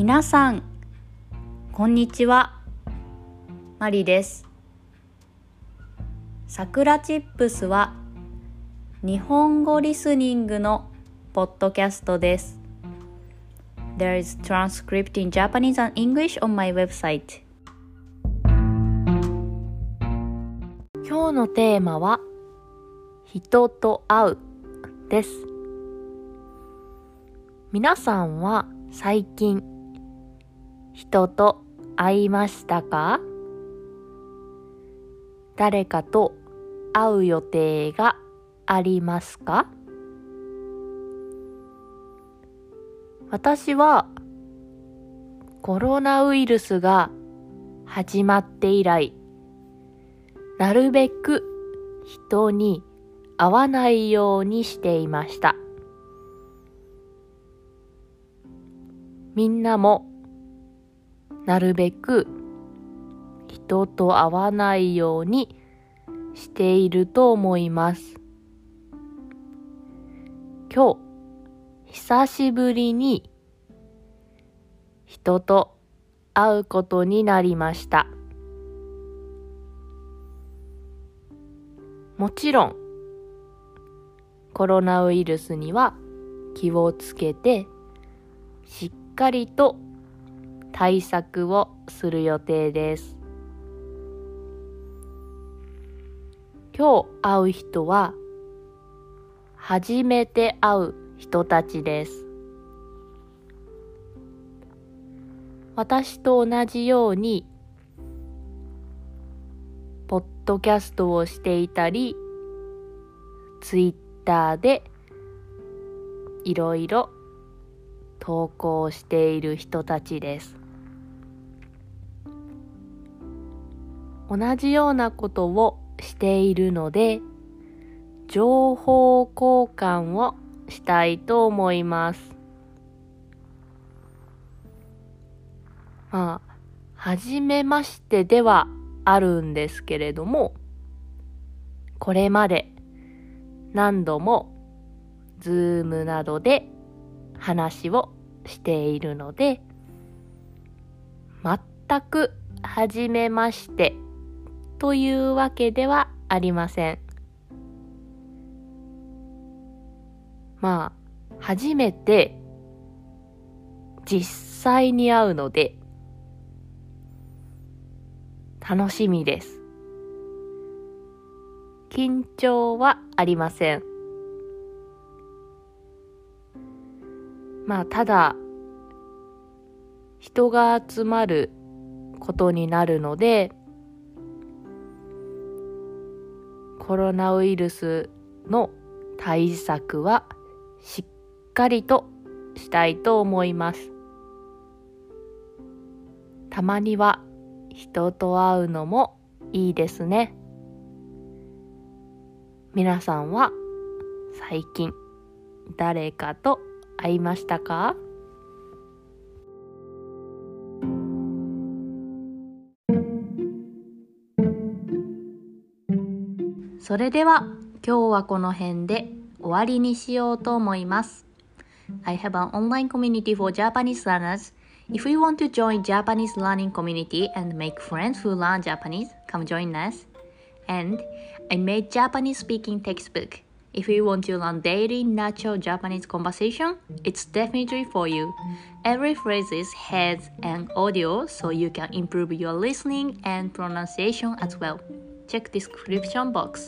皆さんこんにちは。マリです。さくらチップスは日本語リスニングのポッドキャストです。There is transcript in Japanese and English on my website. 今日のテーマは人と会うです。皆さんは最近人と会いましたか？誰かと会う予定がありますか？私はコロナウイルスが始まって以来なるべく人に会わないようにしていました。みんなもなるべく人と会わないようにしていると思います。今日、久しぶりに人と会うことになりました。もちろん、コロナウイルスには気をつけて、しっかりと対策をする予定です。今日会う人は初めて会う人たちです。私と同じようにポッドキャストをしていたりツイッターでいろいろ投稿している人たちです。同じようなことをしているので、情報交換をしたいと思います。まあ、はじめましてではあるんですけれども、これまで何度もズームなどで話をしているので、全く初めましてというわけではありません。まあ、初めて実際に会うので、楽しみです。緊張はありません。まあ、ただ、人が集まることになるので、コロナウイルスの対策はしっかりとしたいと思います。たまには人と会うのもいいですね。皆さんは最近誰かと会いましたか？それでは今日はこの辺で終わりにしようと思います。I have an online community for Japanese learners. If you want to join Japanese learning community and make friends who learn Japanese, come join us. And I made Japanese speaking textbook. If you want to learn daily natural Japanese conversation, it's definitely for you. Every phrase has an audio so you can improve your listening and pronunciation as well. Check description box.